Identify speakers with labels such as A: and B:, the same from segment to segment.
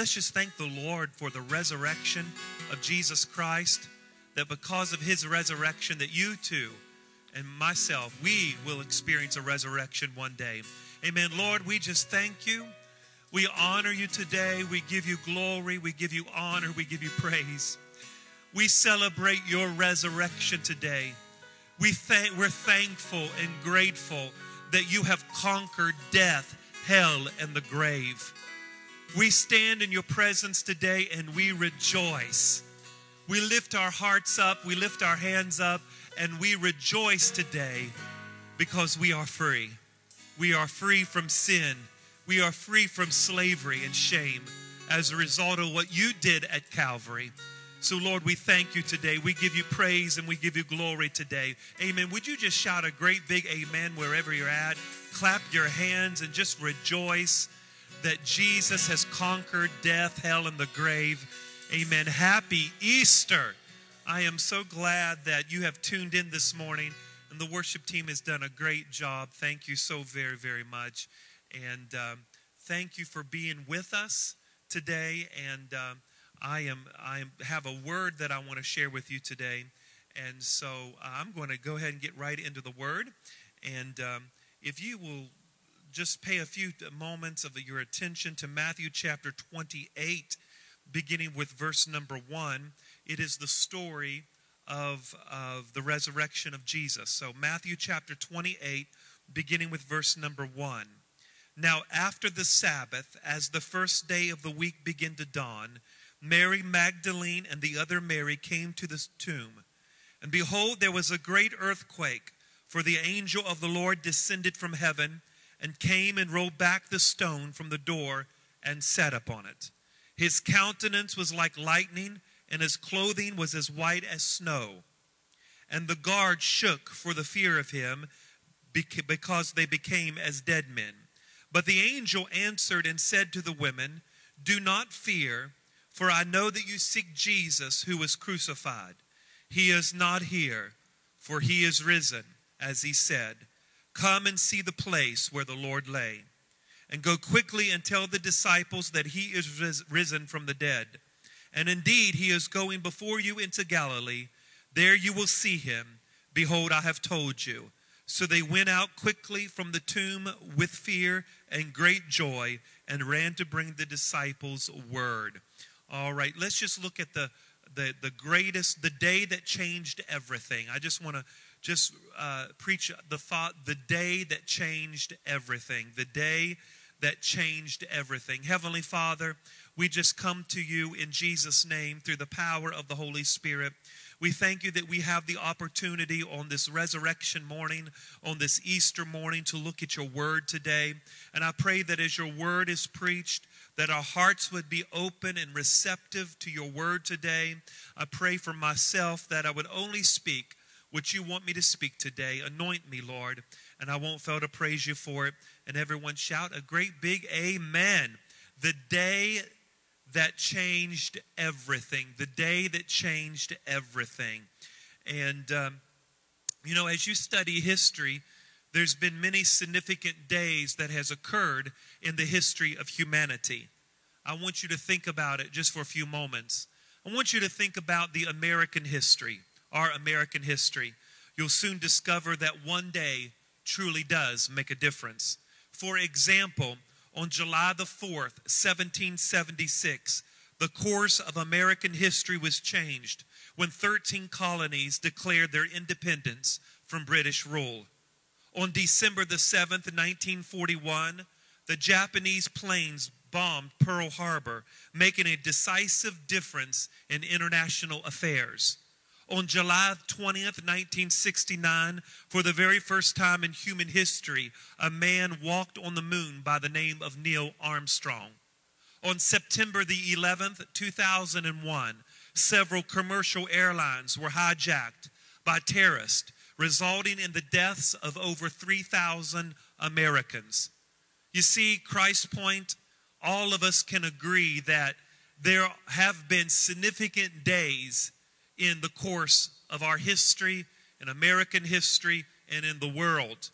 A: let's just thank the Lord for the resurrection of Jesus Christ, that because of his resurrection, that you too and myself, we will experience a resurrection one day. Amen. Lord, we just thank you. We honor you today. We give you glory. We give you honor. We give you praise. We celebrate your resurrection today. We thank, we're thankful and grateful that you have conquered death, hell, and the grave. We stand in your presence today and we rejoice. We lift our hearts up, we lift our hands up, and we rejoice today because we are free. We are free from sin. We are free from slavery and shame as a result of what you did at Calvary. So, Lord, we thank you today. We give you praise and we give you glory today. Amen. Would you just shout a great big amen wherever you're at? Clap your hands and just rejoice that Jesus has conquered death, hell, and the grave. Amen. Happy Easter. I am so glad that you have tuned in this morning, and the worship team has done a great job. Thank you so very, very much. And um, thank you for being with us today. And um, I am I have a word that I want to share with you today. And so I'm going to go ahead and get right into the word. And um, if you will just pay a few moments of your attention to Matthew chapter 28, beginning with verse number 1. It is the story of, of the resurrection of Jesus. So, Matthew chapter 28, beginning with verse number 1. Now, after the Sabbath, as the first day of the week began to dawn, Mary Magdalene and the other Mary came to the tomb. And behold, there was a great earthquake, for the angel of the Lord descended from heaven and came and rolled back the stone from the door and sat upon it. His countenance was like lightning, and his clothing was as white as snow. And the guard shook for the fear of him, because they became as dead men. But the angel answered and said to the women, Do not fear, for I know that you seek Jesus who was crucified. He is not here, for he is risen, as he said. Come and see the place where the Lord lay. And go quickly and tell the disciples that he is risen from the dead. And indeed, he is going before you into Galilee. There you will see him. Behold, I have told you. So they went out quickly from the tomb with fear and great joy and ran to bring the disciples word. All right, let's just look at the the, the greatest, the day that changed everything. I just want to just uh, preach the thought the day that changed everything, the day that changed everything. Heavenly Father, we just come to you in Jesus' name through the power of the Holy Spirit. We thank you that we have the opportunity on this resurrection morning, on this Easter morning, to look at your word today. And I pray that as your word is preached, that our hearts would be open and receptive to your word today. I pray for myself that I would only speak what you want me to speak today. Anoint me, Lord, and I won't fail to praise you for it. And everyone shout a great big amen. The day that changed everything, the day that changed everything. And, um, you know, as you study history, there's been many significant days that has occurred in the history of humanity. I want you to think about it just for a few moments. I want you to think about the American history, our American history. You'll soon discover that one day truly does make a difference. For example, on July the 4th, 1776, the course of American history was changed when 13 colonies declared their independence from British rule. On December the 7th, 1941, the Japanese planes bombed Pearl Harbor, making a decisive difference in international affairs. On July 20th, 1969, for the very first time in human history, a man walked on the moon by the name of Neil Armstrong. On September the 11th, 2001, several commercial airlines were hijacked by terrorists, resulting in the deaths of over 3,000 Americans. You see, Christ Point, all of us can agree that there have been significant days in the course of our history, in American history, and in the world.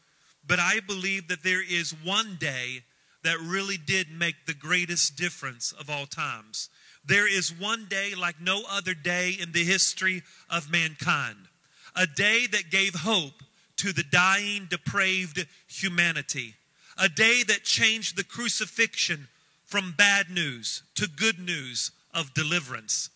A: But I believe that there is one day that really did make the greatest difference of all times. There is one day like no other day in the history of mankind, a day that gave hope to the dying, depraved humanity, a day that changed the crucifixion from bad news to good news of deliverance.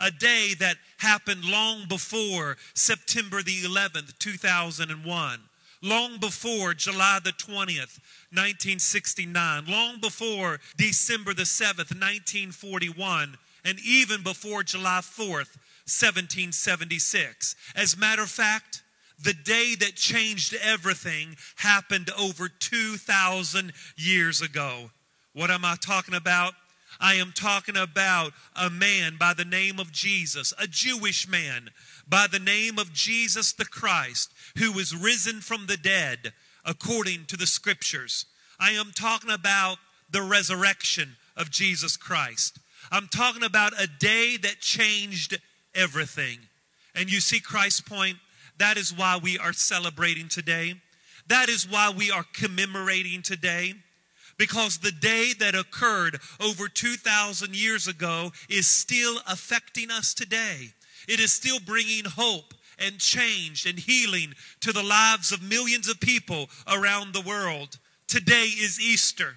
A: A day that happened long before September the 11th, 2001, long before July the 20th, 1969, long before December the 7th, 1941, and even before July 4th, 1776. As a matter of fact, the day that changed everything happened over 2,000 years ago. What am I talking about? I am talking about a man by the name of Jesus, a Jewish man by the name of Jesus the Christ, who was risen from the dead according to the scriptures. I am talking about the resurrection of Jesus Christ. I'm talking about a day that changed everything. And you see, Christ's Point, that is why we are celebrating today. That is why we are commemorating today because the day that occurred over 2,000 years ago is still affecting us today. It is still bringing hope and change and healing to the lives of millions of people around the world. Today is Easter.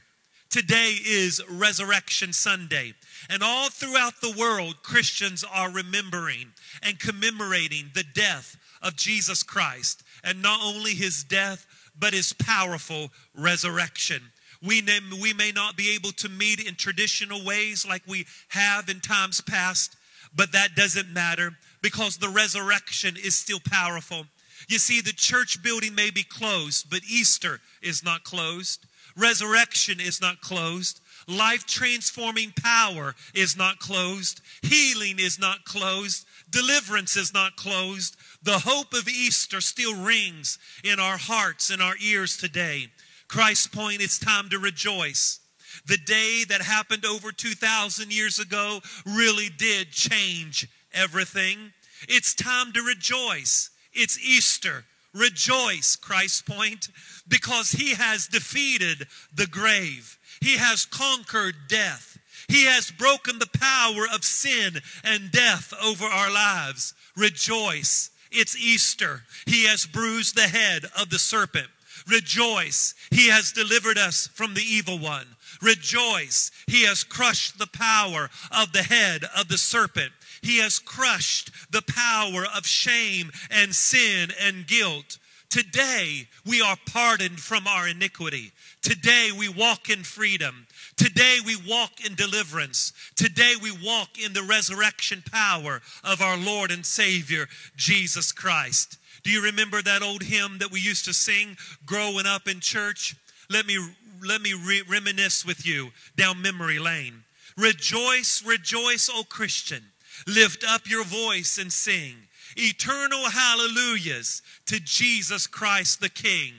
A: Today is Resurrection Sunday. And all throughout the world, Christians are remembering and commemorating the death of Jesus Christ. And not only his death, but his powerful resurrection. We, we may not be able to meet in traditional ways like we have in times past, but that doesn't matter because the resurrection is still powerful. You see, the church building may be closed, but Easter is not closed. Resurrection is not closed. Life transforming power is not closed. Healing is not closed. Deliverance is not closed. The hope of Easter still rings in our hearts and our ears today. Christ Point, it's time to rejoice. The day that happened over 2,000 years ago really did change everything. It's time to rejoice. It's Easter. Rejoice, Christ Point, because He has defeated the grave. He has conquered death. He has broken the power of sin and death over our lives. Rejoice. It's Easter. He has bruised the head of the serpent. Rejoice, he has delivered us from the evil one. Rejoice, he has crushed the power of the head of the serpent. He has crushed the power of shame and sin and guilt. Today, we are pardoned from our iniquity. Today, we walk in freedom. Today, we walk in deliverance. Today, we walk in the resurrection power of our Lord and Savior, Jesus Christ. Do you remember that old hymn that we used to sing growing up in church? Let me let me re- reminisce with you down memory lane. Rejoice, rejoice, O Christian. Lift up your voice and sing eternal hallelujahs to Jesus Christ the King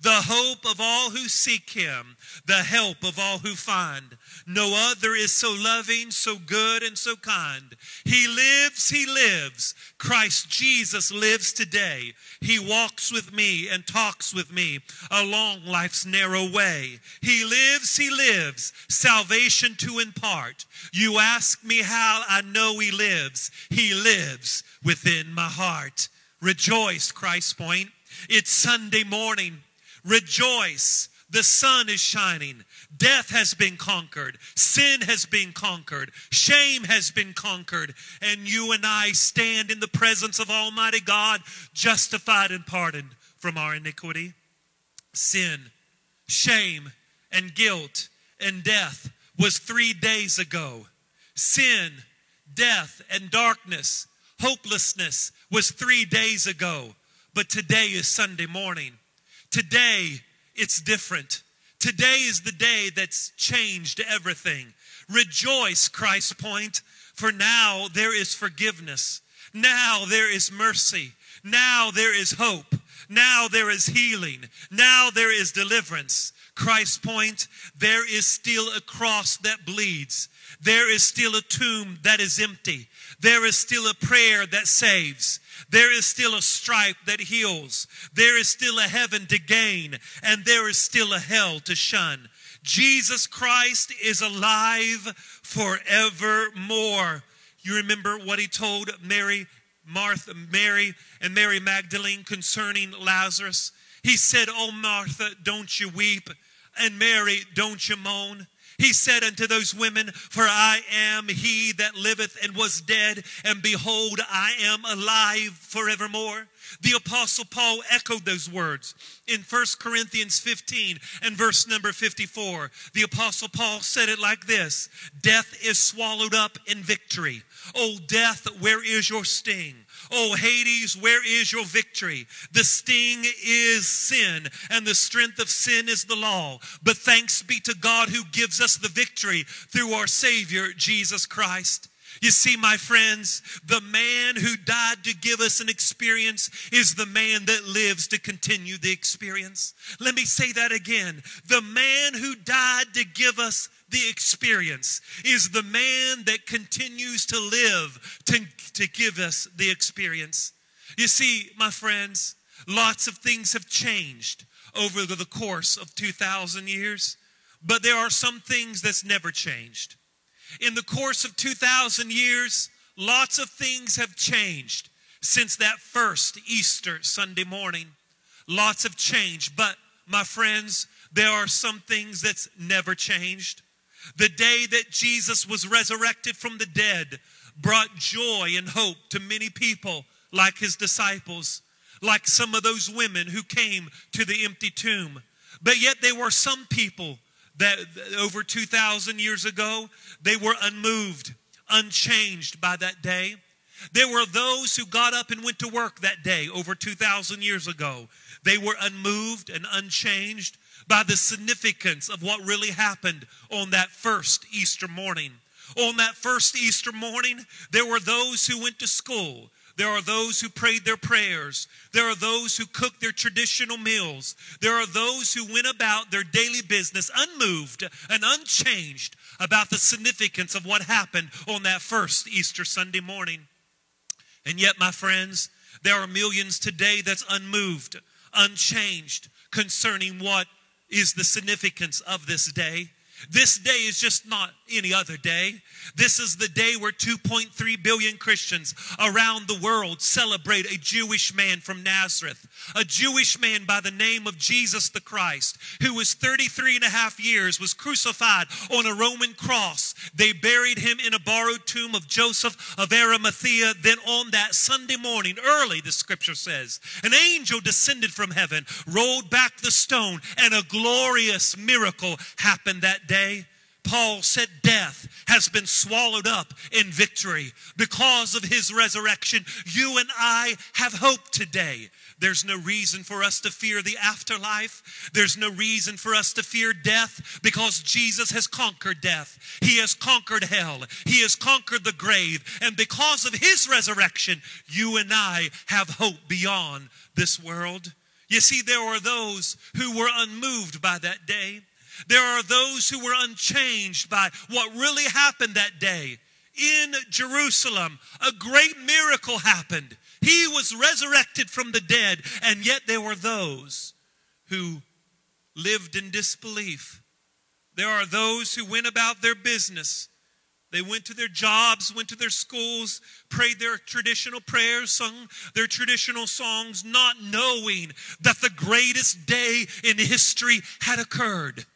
A: the hope of all who seek him, the help of all who find. No other is so loving, so good, and so kind. He lives, he lives. Christ Jesus lives today. He walks with me and talks with me along life's narrow way. He lives, he lives, salvation to impart. You ask me how I know he lives. He lives within my heart. Rejoice, Christ Point. It's Sunday morning. Rejoice. The sun is shining. Death has been conquered. Sin has been conquered. Shame has been conquered. And you and I stand in the presence of Almighty God, justified and pardoned from our iniquity. Sin, shame, and guilt and death was three days ago. Sin, death, and darkness, hopelessness was three days ago. But today is Sunday morning. Today, it's different. Today is the day that's changed everything. Rejoice, Christ Point, for now there is forgiveness. Now there is mercy. Now there is hope. Now there is healing. Now there is deliverance. Christ Point, there is still a cross that bleeds. There is still a tomb that is empty. There is still a prayer that saves. There is still a stripe that heals. There is still a heaven to gain, and there is still a hell to shun. Jesus Christ is alive forevermore. You remember what he told Mary, Martha, Mary, and Mary Magdalene concerning Lazarus? He said, Oh, Martha, don't you weep? And Mary, don't you moan? He said unto those women, For I am he that liveth and was dead, and behold, I am alive forevermore. The Apostle Paul echoed those words in 1 Corinthians 15 and verse number 54. The Apostle Paul said it like this Death is swallowed up in victory. O death, where is your sting? Oh, Hades, where is your victory? The sting is sin, and the strength of sin is the law. But thanks be to God who gives us the victory through our Savior, Jesus Christ. You see, my friends, the man who died to give us an experience is the man that lives to continue the experience. Let me say that again. The man who died to give us the experience is the man that continues to live to, to give us the experience. You see, my friends, lots of things have changed over the course of 2,000 years, but there are some things that's never changed. In the course of 2,000 years, lots of things have changed since that first Easter Sunday morning. Lots have changed, but my friends, there are some things that's never changed. The day that Jesus was resurrected from the dead brought joy and hope to many people, like his disciples, like some of those women who came to the empty tomb. But yet, there were some people that over 2,000 years ago, they were unmoved, unchanged by that day. There were those who got up and went to work that day over 2,000 years ago. They were unmoved and unchanged by the significance of what really happened on that first Easter morning. On that first Easter morning, there were those who went to school. There are those who prayed their prayers. There are those who cooked their traditional meals. There are those who went about their daily business unmoved and unchanged about the significance of what happened on that first Easter Sunday morning. And yet, my friends, there are millions today that's unmoved, unchanged concerning what is the significance of this day. This day is just not any other day. This is the day where 2.3 billion Christians around the world celebrate a Jewish man from Nazareth, a Jewish man by the name of Jesus the Christ, who was 33 and a half years, was crucified on a Roman cross. They buried him in a borrowed tomb of Joseph of Arimathea. Then on that Sunday morning, early, the scripture says, an angel descended from heaven, rolled back the stone, and a glorious miracle happened that day. Paul said, Death has been swallowed up in victory. Because of his resurrection, you and I have hope today. There's no reason for us to fear the afterlife. There's no reason for us to fear death because Jesus has conquered death. He has conquered hell. He has conquered the grave. And because of his resurrection, you and I have hope beyond this world. You see, there were those who were unmoved by that day. There are those who were unchanged by what really happened that day. In Jerusalem, a great miracle happened. He was resurrected from the dead, and yet there were those who lived in disbelief. There are those who went about their business. They went to their jobs, went to their schools, prayed their traditional prayers, sung their traditional songs, not knowing that the greatest day in history had occurred.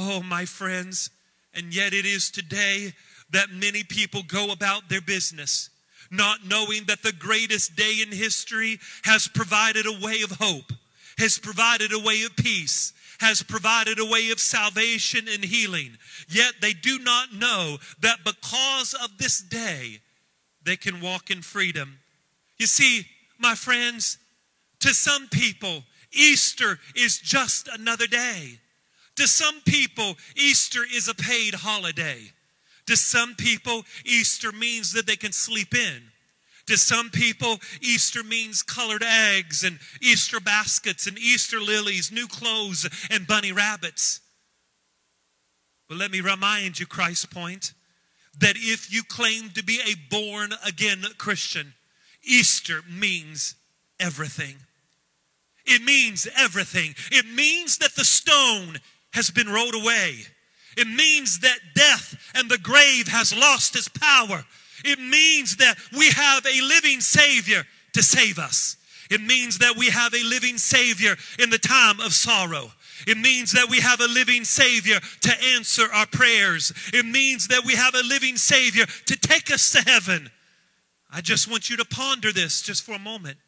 A: Oh, my friends, and yet it is today that many people go about their business not knowing that the greatest day in history has provided a way of hope, has provided a way of peace, has provided a way of salvation and healing. Yet they do not know that because of this day, they can walk in freedom. You see, my friends, to some people, Easter is just another day. To some people, Easter is a paid holiday. To some people, Easter means that they can sleep in. To some people, Easter means colored eggs and Easter baskets and Easter lilies, new clothes, and bunny rabbits. But let me remind you, Christ Point, that if you claim to be a born again Christian, Easter means everything. It means everything. It means that the stone has been rolled away. It means that death and the grave has lost its power. It means that we have a living Savior to save us. It means that we have a living Savior in the time of sorrow. It means that we have a living Savior to answer our prayers. It means that we have a living Savior to take us to heaven. I just want you to ponder this just for a moment.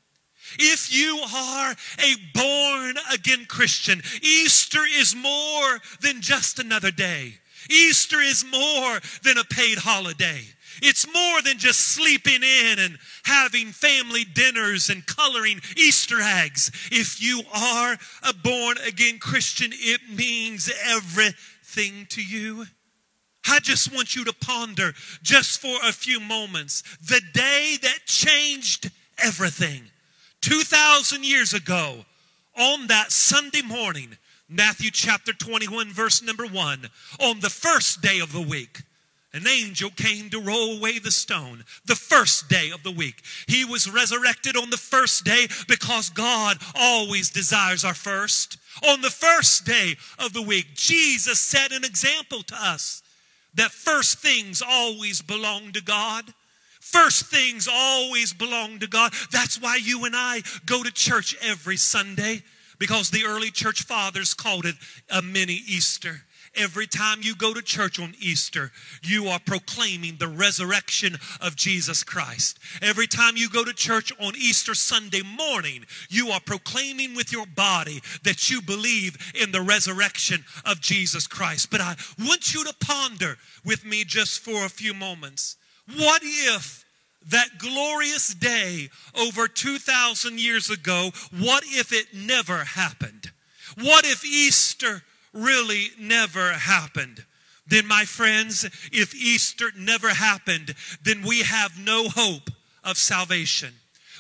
A: If you are a born again Christian, Easter is more than just another day. Easter is more than a paid holiday. It's more than just sleeping in and having family dinners and coloring Easter eggs. If you are a born again Christian, it means everything to you. I just want you to ponder just for a few moments the day that changed everything. 2,000 years ago, on that Sunday morning, Matthew chapter 21, verse number 1, on the first day of the week, an angel came to roll away the stone the first day of the week. He was resurrected on the first day because God always desires our first. On the first day of the week, Jesus set an example to us that first things always belong to God. First things always belong to God. That's why you and I go to church every Sunday because the early church fathers called it a mini Easter. Every time you go to church on Easter, you are proclaiming the resurrection of Jesus Christ. Every time you go to church on Easter Sunday morning, you are proclaiming with your body that you believe in the resurrection of Jesus Christ. But I want you to ponder with me just for a few moments. What if that glorious day over 2,000 years ago, what if it never happened? What if Easter really never happened, then, my friends, if Easter never happened, then we have no hope of salvation.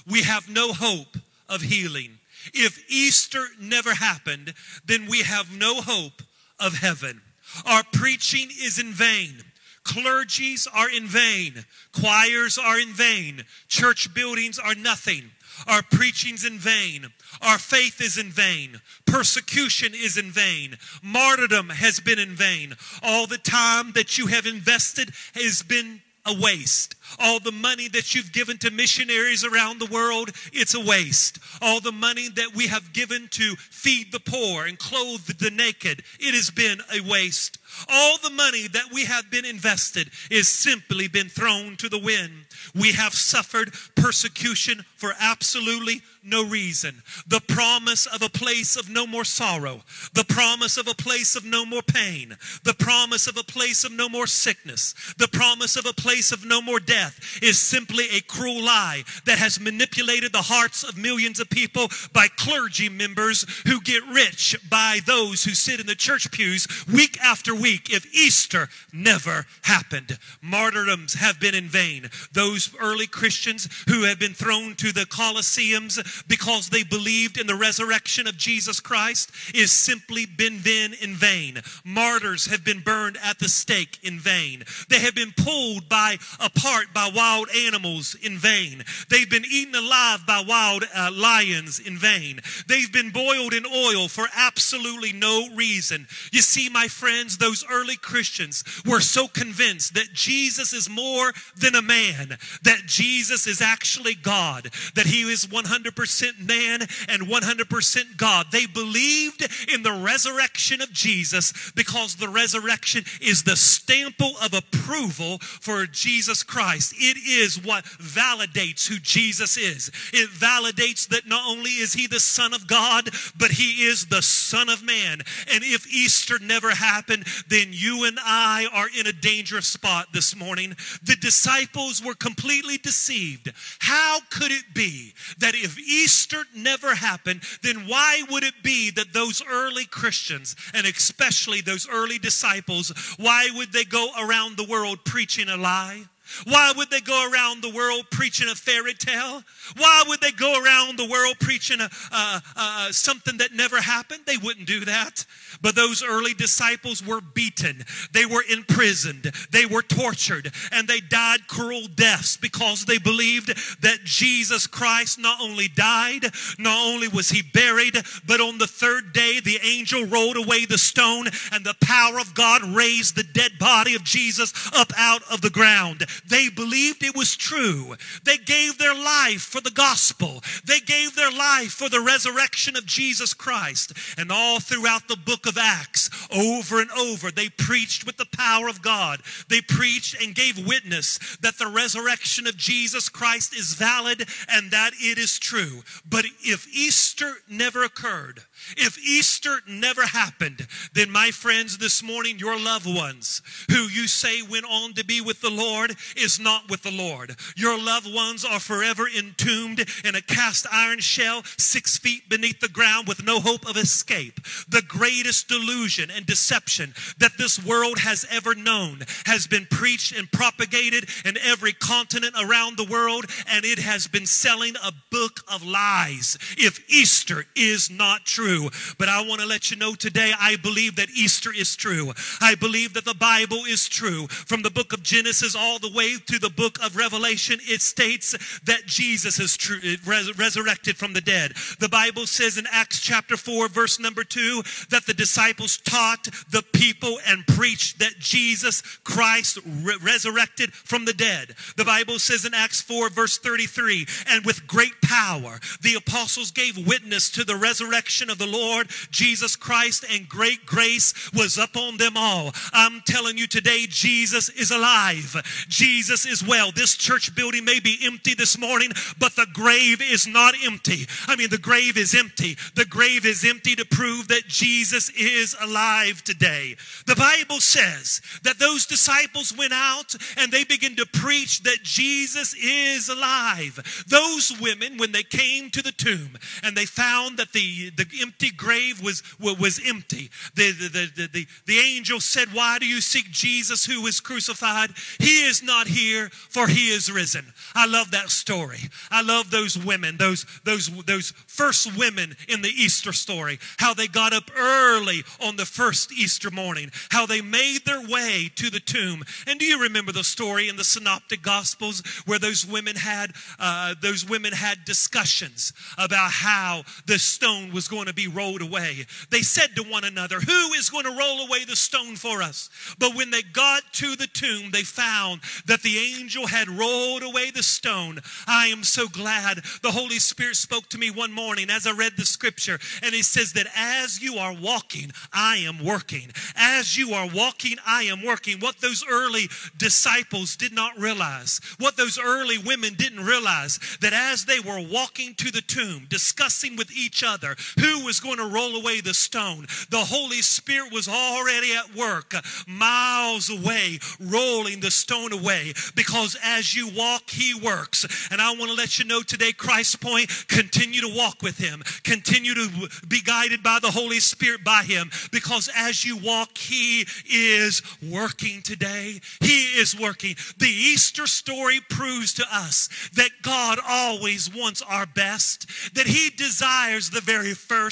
A: We have no hope of healing. If Easter never happened, then we have no hope of heaven. Our preaching is in vain. Clergies are in vain. Choirs are in vain. Church buildings are nothing. Our preaching's in vain. Our faith is in vain. Persecution is in vain. Martyrdom has been in vain. All the time that you have invested has been a waste. All the money that you've given to missionaries around the world, it's a waste. All the money that we have given to feed the poor and clothe the naked, it has been a waste. All the money that we have been invested is simply been thrown to the wind. We have suffered persecution for absolutely no reason. The promise of a place of no more sorrow, the promise of a place of no more pain, the promise of a place of no more sickness, the promise of a place of no more death is simply a cruel lie that has manipulated the hearts of millions of people by clergy members who get rich by those who sit in the church pews week after week if Easter never happened. Martyrdoms have been in vain. Those early Christians who have been thrown to the Colosseums because they believed in the resurrection of Jesus Christ is simply been then in vain. Martyrs have been burned at the stake in vain. They have been pulled by apart by wild animals in vain. They've been eaten alive by wild uh, lions in vain. They've been boiled in oil for absolutely no reason. You see, my friends, those early Christians were so convinced that Jesus is more than a man, that Jesus is actually God, that he is 100 100% man and 100% God. They believed in the resurrection of Jesus because the resurrection is the stample of approval for Jesus Christ. It is what validates who Jesus is. It validates that not only is he the Son of God, but he is the Son of Man. And if Easter never happened, then you and I are in a dangerous spot this morning. The disciples were completely deceived. How could it be that if Easter never happened, then why would it be that those early Christians, and especially those early disciples, why would they go around the world preaching a lie? Why would they go around the world preaching a fairy tale? Why would they go around the world preaching a, uh, uh, something that never happened? They wouldn't do that. But those early disciples were beaten, they were imprisoned, they were tortured, and they died cruel deaths because they believed that Jesus Christ not only died, not only was he buried, but on the third day the angel rolled away the stone and the power of God raised the dead body of Jesus up out of the ground. They believed it was true. They gave their life for the gospel. They gave their life for the resurrection of Jesus Christ. And all throughout the book of Acts, over and over, they preached with the power of God. They preached and gave witness that the resurrection of Jesus Christ is valid and that it is true. But if Easter never occurred, if Easter never happened, then my friends, this morning, your loved ones who you say went on to be with the Lord is not with the Lord. Your loved ones are forever entombed in a cast iron shell six feet beneath the ground with no hope of escape. The greatest delusion and deception that this world has ever known has been preached and propagated in every continent around the world, and it has been selling a book of lies. If Easter is not true, true. But I want to let you know today, I believe that Easter is true. I believe that the Bible is true. From the book of Genesis all the way to the book of Revelation, it states that Jesus is true, res- resurrected from the dead. The Bible says in Acts chapter 4, verse number 2, that the disciples taught the people and preached that Jesus Christ re- resurrected from the dead. The Bible says in Acts 4, verse 33, and with great power, the apostles gave witness to the resurrection of the Lord Jesus Christ, and great grace was upon them all. I'm telling you today, Jesus is alive. Jesus is well. This church building may be empty this morning, but the grave is not empty. I mean, the grave is empty. The grave is empty to prove that Jesus is alive today. The Bible says that those disciples went out and they began to preach that Jesus is alive. Those women, when they came to the tomb and they found that the, the empty grave was, was empty. The, the, the, the, the angel said, Why do you seek Jesus who was crucified? He is not here, for he is risen. I love that story. I love those women, those, those, those first women in the Easter story, how they got up early on the first Easter morning, how they made their way to the tomb. And do you remember the story in the Synoptic Gospels where those women had uh, those women had discussions about how the stone was going to be rolled away? They said to one another, "Who is going to roll away the stone for us?" But when they got to the tomb, they found that the angel had rolled away the stone. I am so glad the Holy Spirit spoke to me one morning as I read the scripture, and He says that as you are walking, I am working. As you are walking, I am working. What those early disciples did not realize, what those early women didn't realize, that as they were walking to the tomb, discussing with each other who was going to roll away the stone, the Holy Spirit was already at work miles away, rolling the stone away. Because as you walk, He works. And I want to let you know today, Christ Point, continue to walk with Him, continue to be guided by the Holy Spirit by Him. Because as you walk, He is working today. He is working. The Easter story proves to us that God always wants our best, that He desires the very first,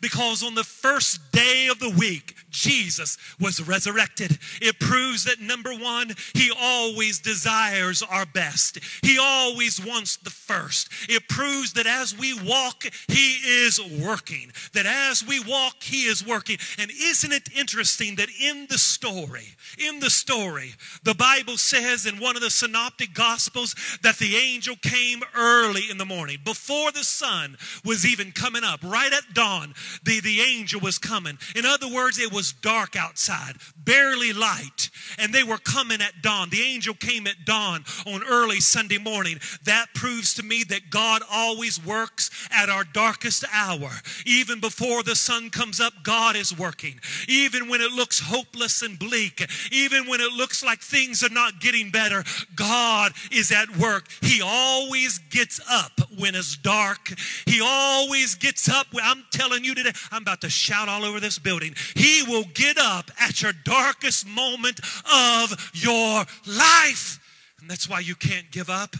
A: because on the first day of the week, Jesus was resurrected. It proves that number one, He always desires our best. He always wants the first. It proves that as we walk, He is working. That as we walk, He is working. And isn't it interesting that in the story, in the story, the Bible says in one of the synoptic gospels that the angel came early in the morning, before the sun was even coming up, right at dawn, the, the angel was coming. In other words, it was dark outside, barely light, and they were coming at dawn. The angel came at dawn on early Sunday morning. That proves to me that God always works at our darkest hour. Even before the sun comes up, God is working. Even when it looks hopeless and bleak, even when it looks like things are not getting better, God is at work. He always gets up when it's dark. He always gets up. I'm telling you today, I'm about to shout all over this building. He will get up at your darkest moment of your life. And that's why you can't give up.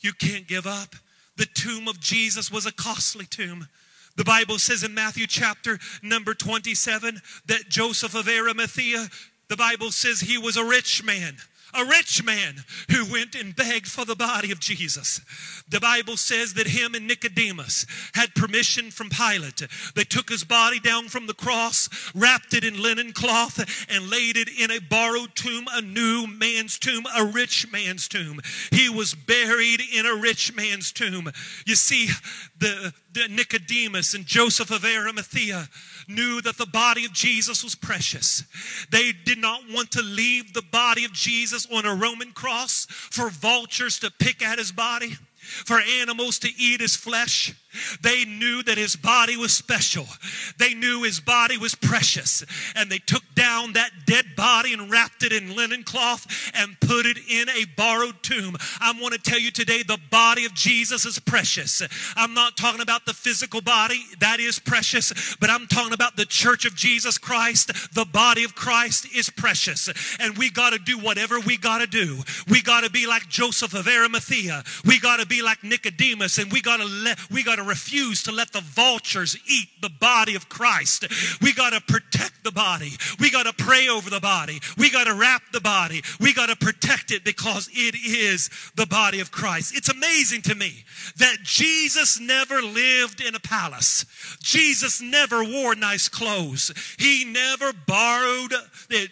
A: You can't give up. The tomb of Jesus was a costly tomb. The Bible says in Matthew chapter number 27 that Joseph of Arimathea, the Bible says he was a rich man a rich man who went and begged for the body of Jesus. The Bible says that him and Nicodemus had permission from Pilate. They took his body down from the cross, wrapped it in linen cloth, and laid it in a borrowed tomb, a new man's tomb, a rich man's tomb. He was buried in a rich man's tomb. You see, the, the Nicodemus and Joseph of Arimathea knew that the body of Jesus was precious. They did not want to leave the body of Jesus on a Roman cross for vultures to pick at his body for animals to eat his flesh. They knew that his body was special. They knew his body was precious. And they took down that dead body and wrapped it in linen cloth and put it in a borrowed tomb. I want to tell you today the body of Jesus is precious. I'm not talking about the physical body, that is precious, but I'm talking about the church of Jesus Christ. The body of Christ is precious. And we got to do whatever we got to do. We got to be like Joseph of Arimathea. We got to be like Nicodemus and we got to let we got to refuse to let the vultures eat the body of Christ. We got to protect the body. We got to pray over the body. We got to wrap the body. We got to protect it because it is the body of Christ. It's amazing to me that Jesus never lived in a palace. Jesus never wore nice clothes. He never borrowed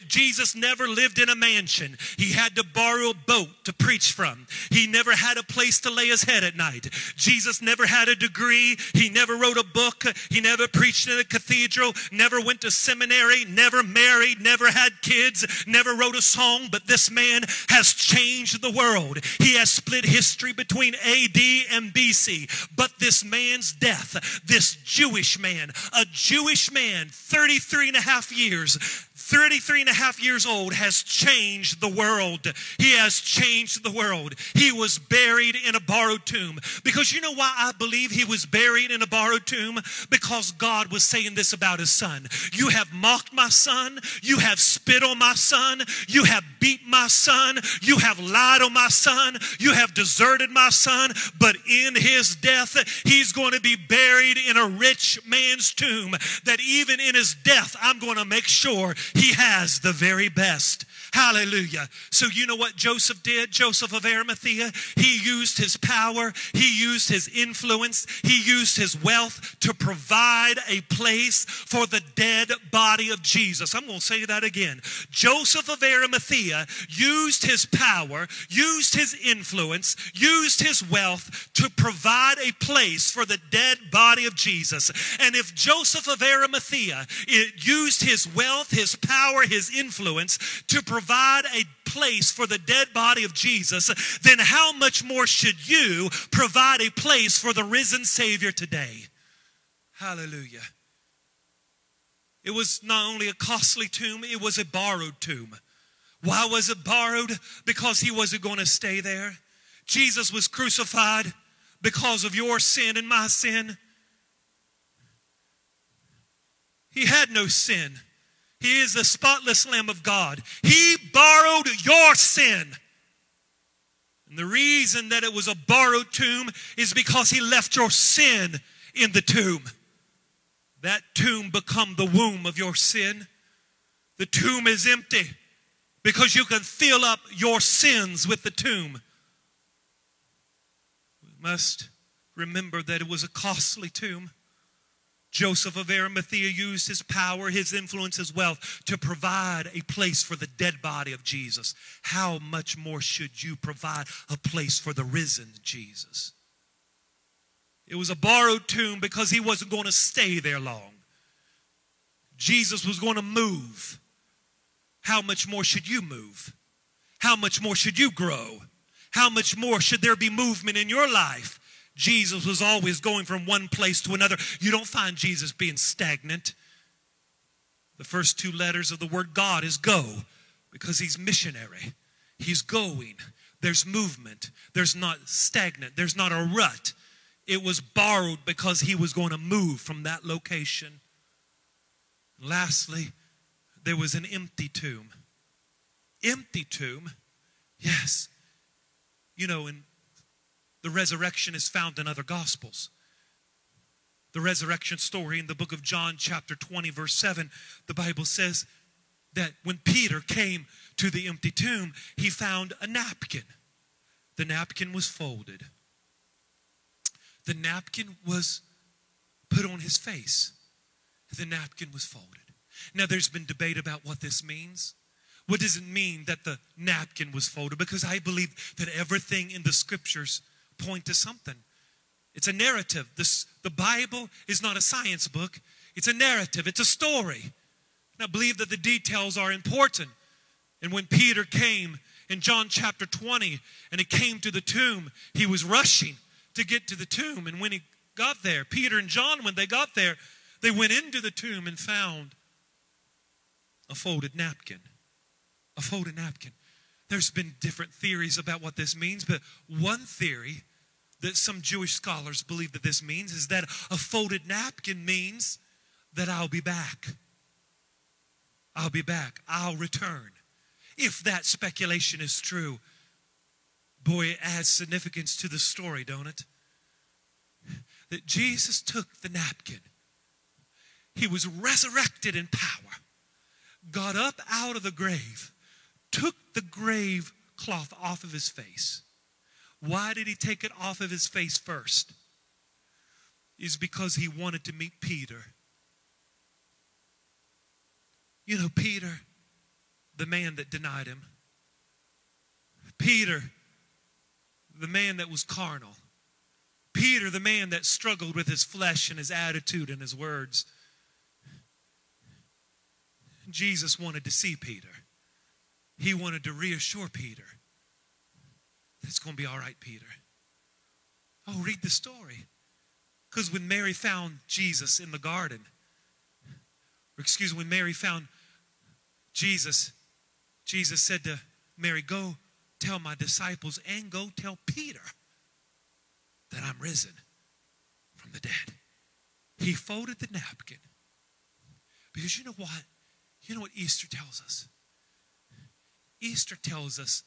A: Jesus never lived in a mansion. He had to borrow a boat to preach from. He never had a place to lay his head at night. Jesus never had a degree. He never wrote a book. He never preached in a cathedral, never went to seminary, never married, never had kids, never wrote a song. But this man has changed the world. He has split history between AD and BC. But this man's death, this Jewish man, a Jewish man, 33 and a half years, 33 and a half years old, has changed the world. He has changed the world. He was buried in a borrowed tomb. Because you know why I believe he was buried in a borrowed tomb? Because God was saying this about his son. You have mocked my son. You have spit on my son. You have beat my son. You have lied on my son. You have deserted my son. But in his death, he's going to be buried in a rich man's tomb. That even in his death, I'm going to make sure he has the very best. Hallelujah. So, you know what Joseph did? Joseph of Arimathea, he used his power, he used his influence, he used his wealth to provide a place for the dead body of Jesus. I'm going to say that again. Joseph of Arimathea used his power, used his influence, used his wealth to provide a place for the dead body of Jesus. And if Joseph of Arimathea used his wealth, his power, his influence to provide a place for the dead body of Jesus, then how much more should you provide a place for the risen Savior today? Hallelujah. It was not only a costly tomb, it was a borrowed tomb. Why was it borrowed? Because he wasn't going to stay there. Jesus was crucified because of your sin and my sin. He had no sin. He is the spotless Lamb of God. He borrowed your sin. And the reason that it was a borrowed tomb is because he left your sin in the tomb. That tomb become the womb of your sin. The tomb is empty because you can fill up your sins with the tomb. We must remember that it was a costly tomb. Joseph of Arimathea used his power, his influence, his wealth to provide a place for the dead body of Jesus. How much more should you provide a place for the risen Jesus? It was a borrowed tomb because he wasn't going to stay there long. Jesus was going to move. How much more should you move? How much more should you grow? How much more should there be movement in your life? Jesus was always going from one place to another. You don't find Jesus being stagnant. The first two letters of the word God is go because he's missionary. He's going. There's movement. There's not stagnant. There's not a rut. It was borrowed because he was going to move from that location. Lastly, there was an empty tomb. Empty tomb? Yes. you know, and the resurrection is found in other gospels. The resurrection story in the book of John, chapter 20, verse 7, the Bible says that when Peter came to the empty tomb, he found a napkin. The napkin was folded. The napkin was put on his face. The napkin was folded. Now, there's been debate about what this means. What does it mean that the napkin was folded? Because I believe that everything in the scriptures point to something. It's a narrative. This, the Bible is not a science book, it's a narrative, it's a story. And I believe that the details are important. And when Peter came in John chapter 20 and he came to the tomb, he was rushing to get to the tomb. And when he got there, Peter and John, when they got there, they went into the tomb and found a folded napkin. A folded napkin. There's been different theories about what this means, but one theory that some Jewish scholars believe that this means is that a folded napkin means that I'll be back. I'll be back. I'll return. If that speculation is true, boy, it adds significance to the story, don't it? That Jesus took the napkin, he was resurrected in power, got up out of the grave, took the grave cloth off of his face. Why did he take it off of his face first? Is because he wanted to meet Peter. You know, Peter, the man that denied him. Peter, the man that was carnal. Peter, the man that struggled with his flesh and his attitude and his words. Jesus wanted to see Peter. He wanted to reassure Peter it's going to be all right, Peter. Oh, read the story. Because when Mary found Jesus in the garden, or excuse me, when Mary found Jesus, Jesus said to Mary, Go tell my disciples and go tell Peter that I'm risen from the dead. He folded the napkin. Because you know what? You know what Easter tells us? Easter tells us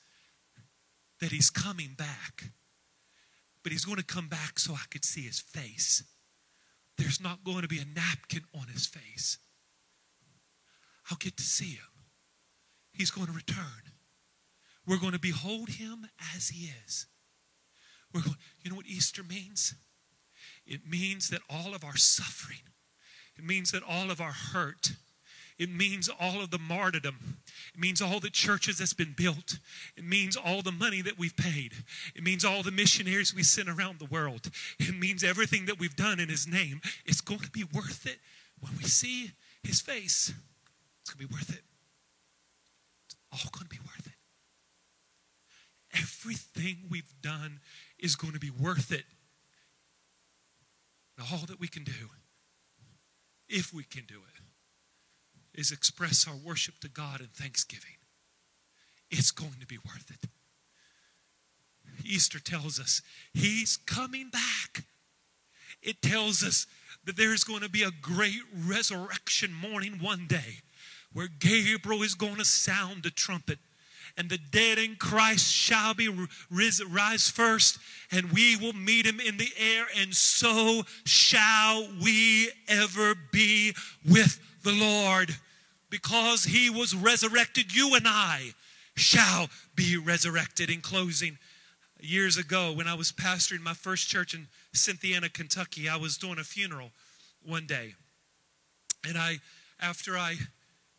A: that he's coming back. But he's going to come back so I could see his face. There's not going to be a napkin on his face. I'll get to see him. He's going to return. We're going to behold him as he is. We're going, you know what Easter means? It means that all of our suffering, it means that all of our hurt, it means all of the martyrdom. It means all the churches that's been built. It means all the money that we've paid. It means all the missionaries we sent around the world. It means everything that we've done in His name. It's going to be worth it when we see His face. It's going to be worth it. It's all going to be worth it. Everything we've done is going to be worth it. And all that we can do, if we can do it, is express our worship to God in thanksgiving. It's going to be worth it. Easter tells us he's coming back. It tells us that there's going to be a great resurrection morning one day where Gabriel is going to sound the trumpet and the dead in Christ shall be rise, rise first, and we will meet him in the air, and so shall we ever be with the Lord because he was resurrected, you and I shall be resurrected. In closing, years ago when I was pastoring my first church in Cynthiana, Kentucky, I was doing a funeral one day. And I, after I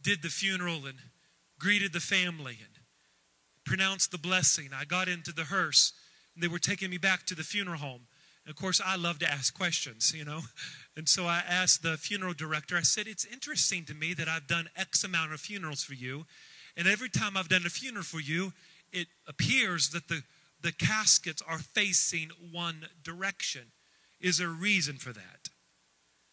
A: did the funeral and greeted the family and pronounced the blessing, I got into the hearse and they were taking me back to the funeral home. Of course, I love to ask questions, you know. And so I asked the funeral director, I said, It's interesting to me that I've done X amount of funerals for you. And every time I've done a funeral for you, it appears that the, the caskets are facing one direction. Is there a reason for that?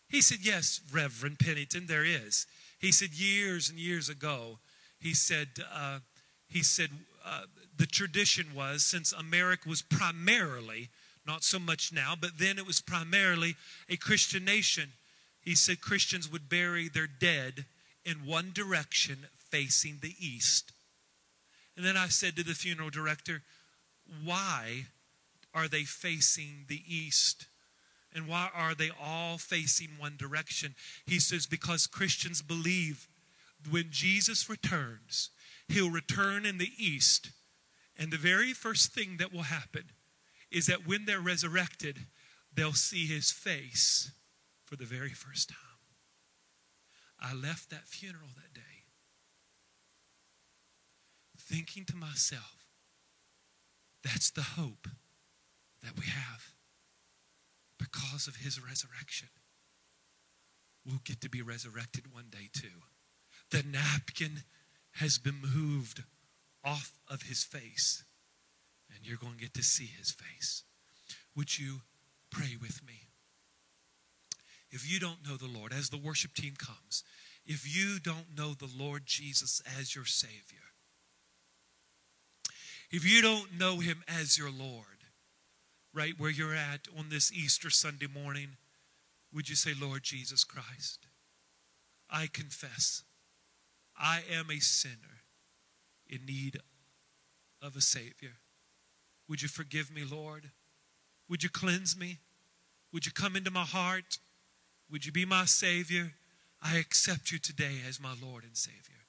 A: He said, Yes, Reverend Pennington, there is. He said, Years and years ago, he said, uh, he said, uh, the tradition was since America was primarily not so much now, but then it was primarily a Christian nation. He said Christians would bury their dead in one direction facing the east. And then I said to the funeral director, why are they facing the east? And why are they all facing one direction? He says, because Christians believe when Jesus returns, he'll return in the east. And the very first thing that will happen is that when they're resurrected, they'll see his face for the very first time. I left that funeral that day thinking to myself, that's the hope that we have because of his resurrection. We'll get to be resurrected one day too. The napkin has been moved off of his face, and you're going to get to see his face. Would you pray with me? If you don't know the Lord, as the worship team comes, if you don't know the Lord Jesus as your Savior, if you don't know him as your Lord, right where you're at on this Easter Sunday morning, would you say, Lord Jesus Christ, I confess I am a sinner in need of a Savior. Would you forgive me, Lord? Would you cleanse me? Would you come into my heart? Would you be my Savior? I accept you today as my Lord and Savior.